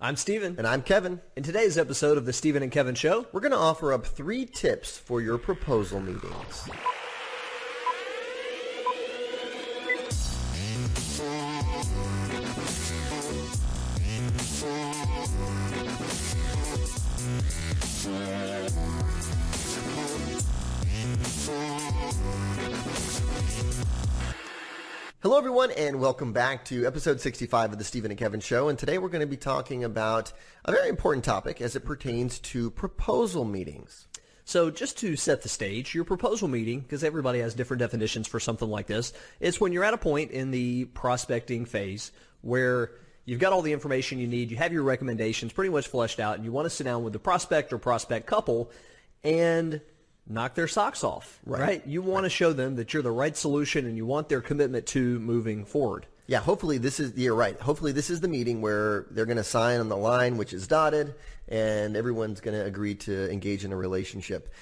I'm Stephen. And I'm Kevin. In today's episode of the Stephen and Kevin Show, We're going to offer up three tips for your proposal meetings. Hello, everyone, and welcome back to episode 65 of the Stephen and Kevin Show. And today we're going to be talking about a very important topic as it pertains to proposal meetings. so just to set the stage, your proposal meeting, because everybody has different definitions for something like this, it's when you're at a point in the prospecting phase where you've got all the information you need, you have your recommendations pretty much fleshed out, and you want to sit down with the prospect or prospect couple and knock their socks off, right? You want to show them that you're the right solution and you want their commitment to moving forward. Yeah, hopefully this is, you're right. Hopefully this is the meeting where they're going to sign on the line, which is dotted, and everyone's going to agree to engage in a relationship.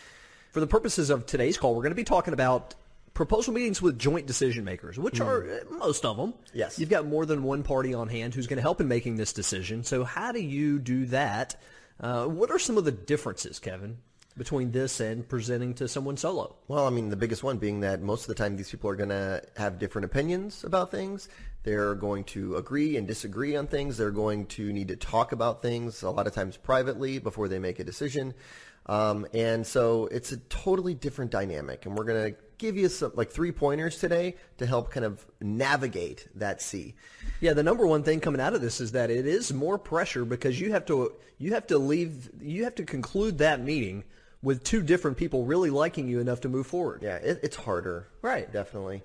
For the purposes of today's call, we're going to be talking about proposal meetings with joint decision makers, which are uh, most of them. Yes. You've got more than one party on hand who's going to help in making this decision. So how do you do that? Uh, what are some of the differences, Kevin, between this and presenting to someone solo? Well, I mean, the biggest one being that most of the time these people are going to have different opinions about things. They're going to agree and disagree on things. They're going to need to talk about things a lot of times privately before they make a decision. Um, and so it's a totally different dynamic. And we're going to give you some like three pointers today to help kind of navigate that sea. Yeah, the number one thing coming out of this is that it is more pressure because you have to you have to leave you have to conclude that meeting with two different people really liking you enough to move forward. Yeah, it, it's harder. Right. Definitely.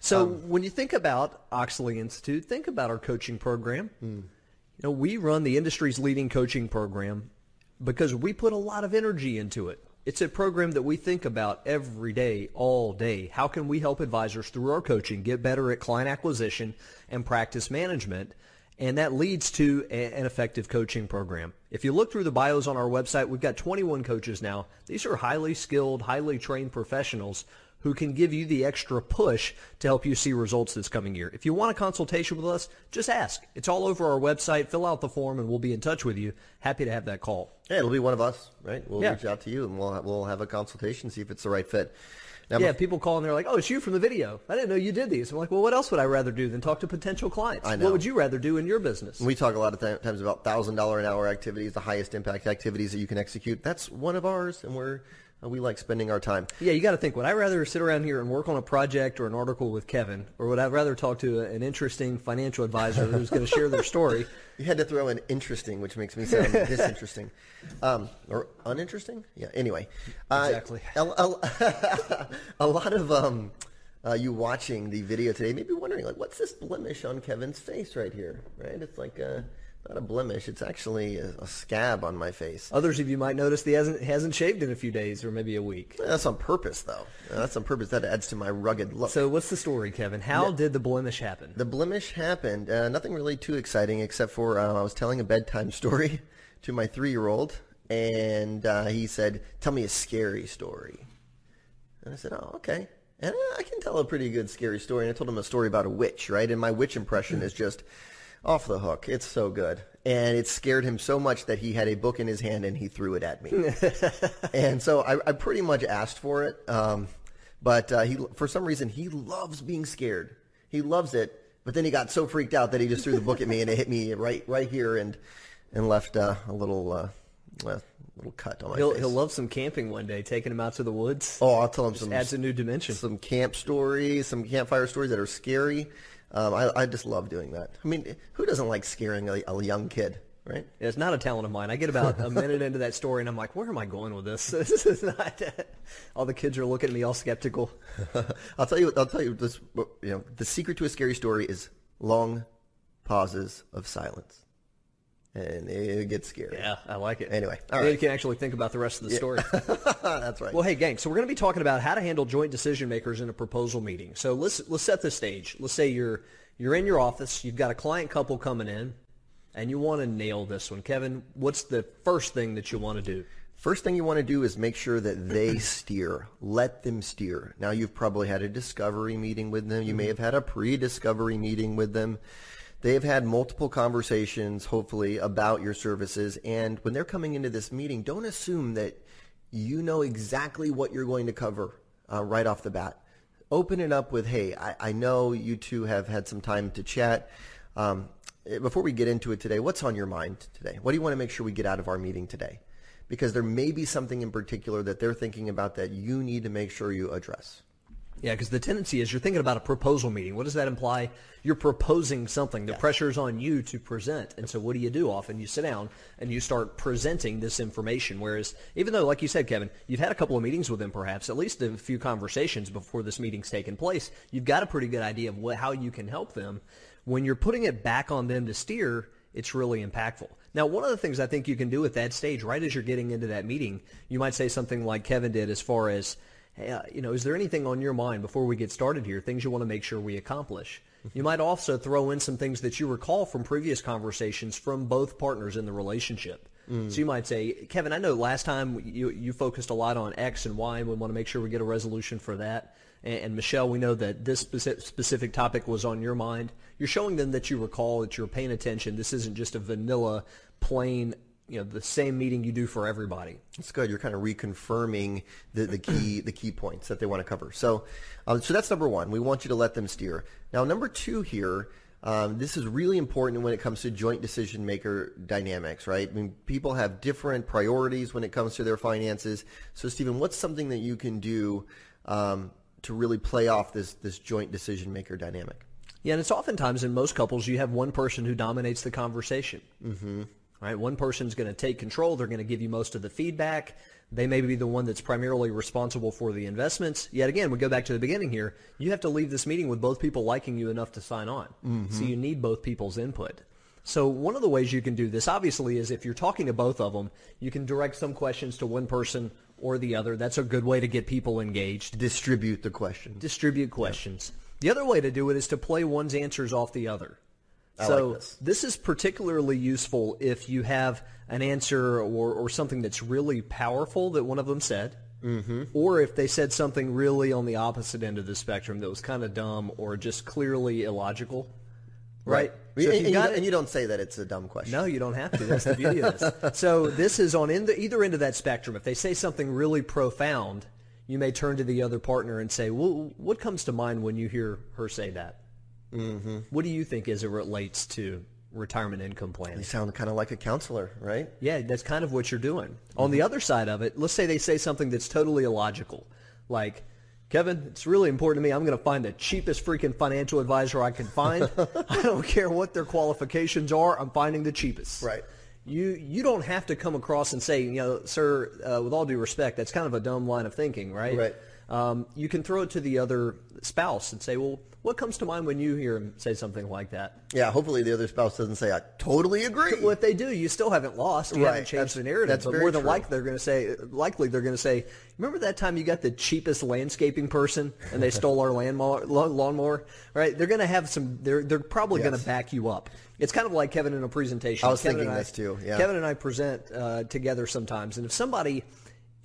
So um, when you think about Oechsli Institute, think about our coaching program. Hmm. You know, we run the industry's leading coaching program because we put a lot of energy into it. It's a program that we think about every day, all day. How can we help advisors through our coaching get better at client acquisition and practice management? And that leads to an effective coaching program. If you look through the bios on our website, we've got 21 coaches now. These are highly skilled, highly trained professionals who can give you the extra push to help you see results this coming year. If you want a consultation with us, just ask. It's all over our website. Fill out the form and we'll be in touch with you. Happy to have that call. Yeah, it'll be one of us, right? We'll Yeah. reach out to you and we'll we'll have a consultation, see if it's the right fit. Now, Yeah, people call and they're like, "Oh, it's you from the video. I didn't know you did these." I'm like, "Well, what else would I rather do than talk to potential clients? I know. What would you rather do in your business?" we talk a lot of th- times about thousand dollar an hour activities, the highest impact activities that you can execute. That's one of ours, and we're uh, we like spending our time. Yeah, you got to think. Would I rather sit around here and work on a project or an article with Kevin, or would I rather talk to an interesting financial advisor who's going to share their story? You had to throw in interesting, which makes me sound disinteresting, um, or uninteresting. Yeah. Anyway, uh, Exactly. A, a- a lot of um, uh, you watching the video today may be wondering, like, what's this blemish on Kevin's face right here? Right? It's like a, not a blemish. It's actually a, a scab on my face. Others of you might notice he hasn't hasn't shaved in a few days or maybe a week. That's on purpose, though. That's on purpose. That adds to my rugged look. So, what's the story, Kevin? How did the blemish happen? the blemish happened. Uh, nothing really too exciting, except for uh, I was telling a bedtime story to my three-year-old, and uh, he said, "Tell me a scary story." And I said, "Oh, okay." And uh, I can tell a pretty good scary story. And I told him a story about a witch, right? And my witch impression is just off the hook. It's so good. And it scared him so much that he had a book in his hand and he threw it at me. and so I, I pretty much asked for it. Um, but uh, he, for some reason, he loves being scared. He loves it. But then he got so freaked out that he just threw the book at me and it hit me right, right here and and left uh, a little, uh, little cut on my He'll face. he'll love some camping one day, taking him out to the woods. Oh, I'll tell him some adds a new dimension. some camp stories, some campfire stories that are scary. Um, I, I just love doing that. I mean, who doesn't like scaring a, a young kid, right? It's not a talent of mine. I get about a minute into that story and I'm like, where am I going with this? This is not. all the kids are looking at me all skeptical. I'll tell you. I'll tell you this. You know, the secret to a scary story is long pauses of silence, and it gets scary. Yeah, I like it. Anyway, all Then you can actually think about the rest of the story. that's right. Well, hey, gang. So we're going to be talking about how to handle joint decision makers in a proposal meeting. So let's let's set the stage. Let's say you're you're in your office. You've got a client couple coming in, and you want to nail this one. Kevin, what's the first thing that you want to do? First thing you want to do is make sure that they steer. Let them steer. Now you've probably had a discovery meeting with them. You may mm-hmm. have had a pre-discovery meeting with them. They've had multiple conversations, hopefully, about your services. And when they're coming into this meeting, don't assume that you know exactly what you're going to cover uh, right off the bat. Open it up with, hey, I, I, know you two have had some time to chat. Um, before we get into it today, what's on your mind today? What do you want to make sure we get out of our meeting today? Because there may be something in particular that they're thinking about that you need to make sure you address. Yeah, because the tendency is you're thinking about a proposal meeting. What does that imply? You're proposing something. The pressure is on you to present. And so what do you do? Often you sit down and you start presenting this information. Whereas even though, like you said, Kevin, you've had a couple of meetings with them perhaps, at least a few conversations before this meeting's taken place, you've got a pretty good idea of what, how you can help them. When you're putting it back on them to steer, it's really impactful. Now, one of the things I think you can do at that stage, right as you're getting into that meeting, you might say something like Kevin did as far as, hey, uh, you know, is there anything on your mind before we get started here, things you want to make sure we accomplish? Mm-hmm. You might also throw in some things that you recall from previous conversations from both partners in the relationship. Mm. So you might say, Kevin, I know last time you, you focused a lot on X and Y, and we want to make sure we get a resolution for that. And, and Michelle, we know that this specific topic was on your mind. You're showing them that you recall, that you're paying attention. This isn't just a vanilla, plain you know the same meeting you do for everybody. That's good. You're kind of reconfirming the, the key the key points that they want to cover. So, um, so that's number one. We want you to let them steer. Now, number two here. Um, this is really important when it comes to joint decision maker dynamics, right? I mean, people have different priorities when it comes to their finances. So, Stephen, what's something that you can do um, to really play off this this joint decision maker dynamic? Yeah, and it's oftentimes in most couples you have one person who dominates the conversation. Mm-hmm right? One person's going to take control. They're going to give you most of the feedback. They may be the one that's primarily responsible for the investments. Yet again, we go back to the beginning here. You have to leave this meeting with both people liking you enough to sign on. Mm-hmm. So you need both people's input. So one of the ways you can do this, obviously, is if you're talking to both of them, you can direct some questions to one person or the other. That's a good way to get people engaged. Distribute the questions. Distribute questions. Yeah. The other way to do it is to play one's answers off the other. I so like this. this is particularly useful if you have an answer or, or something that's really powerful that one of them said, mm-hmm. or if they said something really on the opposite end of the spectrum that was kind of dumb or just clearly illogical. Right. right. So and, you and, you don't say that it's a dumb question. No, you don't have to. That's the beauty of this. So this is on the, either end of that spectrum. If they say something really profound, you may turn to the other partner and say, well, what comes to mind when you hear her say that? Mm-hmm. What do you think as it relates to retirement income planning? You sound kind of like a counselor, right? Yeah, that's kind of what you're doing. Mm-hmm. On the other side of it, let's say they say something that's totally illogical, like, Kevin, it's really important to me. I'm going to find the cheapest freaking financial advisor I can find. I don't care what their qualifications are. I'm finding the cheapest. Right. You you don't have to come across and say, you know, sir, uh, with all due respect, that's kind of a dumb line of thinking, right? Right. Um, you can throw it to the other spouse and say, well, what comes to mind when you hear him say something like that? Yeah, hopefully the other spouse doesn't say, I totally agree. Well, if they do, you still haven't lost. You right. haven't changed the narrative. That's but more than true. likely they're going to say, likely they're going to say, remember that time you got the cheapest landscaping person and they stole our lawnmower, lawnmower? Right? They're going to have some, they're, they're probably yes. going to back you up. It's kind of like Kevin in a presentation. I was Kevin thinking I, this too. Yeah. Kevin and I present uh, together sometimes. And if somebody,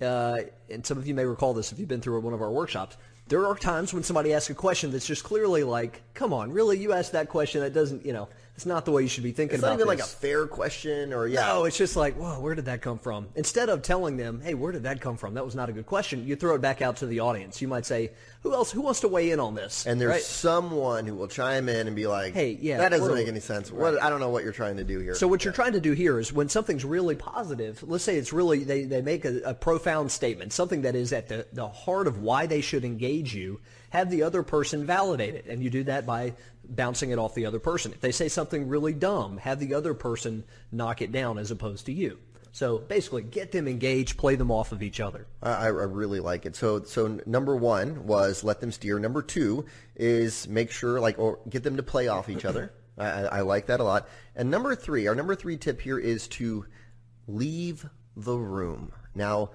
uh, and some of you may recall this if you've been through one of our workshops, there are times when somebody asks a question that's just clearly like, come on, really? You asked that question that doesn't, you know, it's not the way you should be thinking it's about not even this. like a fair question or yeah. No, it's just like, whoa, where did that come from? Instead of telling them, hey, where did that come from? That was not a good question. You throw it back out to the audience. You might say, who else? Who wants to weigh in on this? And there's right? someone who will chime in and be like, hey, yeah, that doesn't make any sense. Right. What I don't know what you're trying to do here. So what you're trying to do here is when something's really positive, let's say it's really they, they make a, a profound statement, something that is at the, the heart of why they should engage you have the other person validate it. And you do that by bouncing it off the other person. If they say something really dumb, have the other person knock it down as opposed to you. So basically, get them engaged, play them off of each other. I, I really like it. So, so number one was let them steer. Number two is make sure, like, or get them to play off each other. I, I like that a lot. And number three, our number three tip here is to leave the room. Now,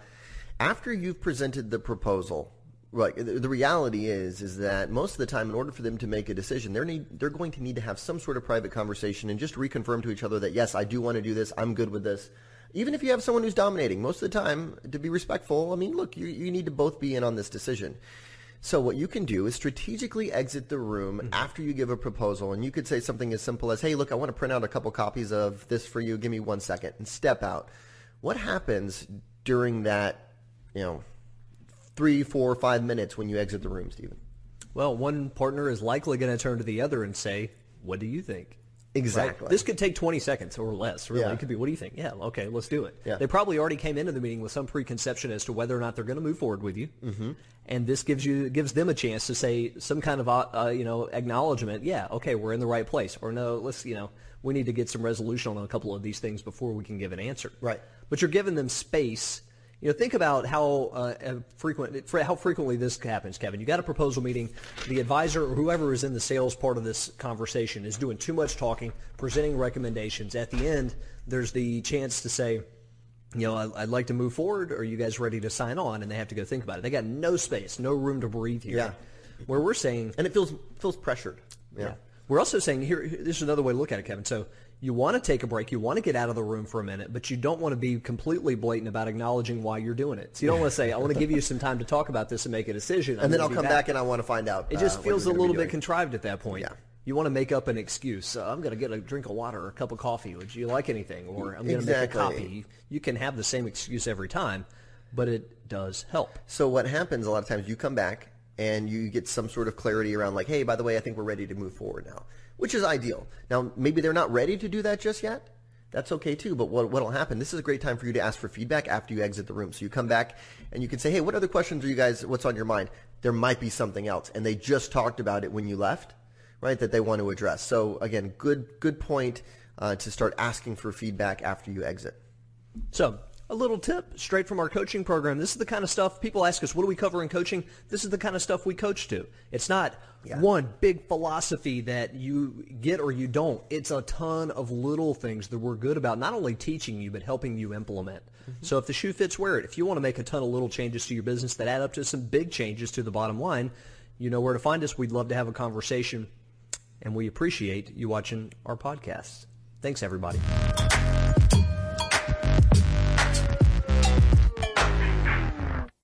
after you've presented the proposal, Right. The reality is, is that most of the time, in order for them to make a decision, they're need, they're going to need to have some sort of private conversation and just reconfirm to each other that yes, I do want to do this. I'm good with this. Even if you have someone who's dominating, most of the time, to be respectful, I mean, look, you you need to both be in on this decision. So what you can do is strategically exit the room Mm-hmm. after you give a proposal, and you could say something as simple as, "Hey, look, I want to print out a couple copies of this for you. Give me one second, and step out. What happens during that, you know, three, four, five minutes when you exit the room, Stephen? Well, one partner is likely going to turn to the other and say, "What do you think?" Exactly. Right? This could take 20 seconds or less, really. Yeah. It could be, what do you think? Yeah, okay, let's do it. Yeah. They probably already came into the meeting with some preconception as to whether or not they're going to move forward with you. Mm-hmm. And this gives you gives them a chance to say some kind of, uh, uh, you know, acknowledgement. Yeah, okay, we're in the right place. Or no, let's, you know, we need to get some resolution on a couple of these things before we can give an answer. Right. But you're giving them space. You know, think about how uh, uh, frequent, how frequently this happens, Kevin. You got a proposal meeting. The advisor or whoever is in the sales part of this conversation is doing too much talking, presenting recommendations. At the end, there's the chance to say, you know, I'd like to move forward. Are you guys ready to sign on? And they have to go think about it. They got no space, no room to breathe here. Yeah. Where we're saying, And it feels feels pressured. yeah. We're also saying here, here- this is another way to look at it, Kevin. So you want to take a break, you want to get out of the room for a minute, but you don't want to be completely blatant about acknowledging why you're doing it. So you don't want to say, I want to give you some time to talk about this and make a decision. I'm And then I'll come back. and I want to find out. It just uh, feels a you're gonna be little bit contrived at that point. Yeah. You want to make up an excuse. Uh, I'm going to get a drink of water or a cup of coffee. Would you like anything? Or I'm going to make a copy. You can have the same excuse every time, but it does help. So what happens a lot of times, you come back and you get some sort of clarity around like, hey, by the way, I think we're ready to move forward now, which is ideal. Now, maybe they're not ready to do that just yet. That's okay too. But what what'll happen? This is a great time for you to ask for feedback after you exit the room. So you come back and you can say, hey, what other questions are you guys? What's on your mind? There might be something else, and they just talked about it when you left, right? That they want to address. So again, good good point uh, to start asking for feedback after you exit. So, a little tip straight from our coaching program. This is the kind of stuff people ask us, what do we cover in coaching? This is the kind of stuff we coach to. It's not Yeah. one big philosophy that you get or you don't. It's a ton of little things that we're good about, not only teaching you, but helping you implement. Mm-hmm. So if the shoe fits, wear it. If you want to make a ton of little changes to your business that add up to some big changes to the bottom line, you know where to find us. We'd love to have a conversation, and we appreciate you watching our podcast. Thanks, everybody.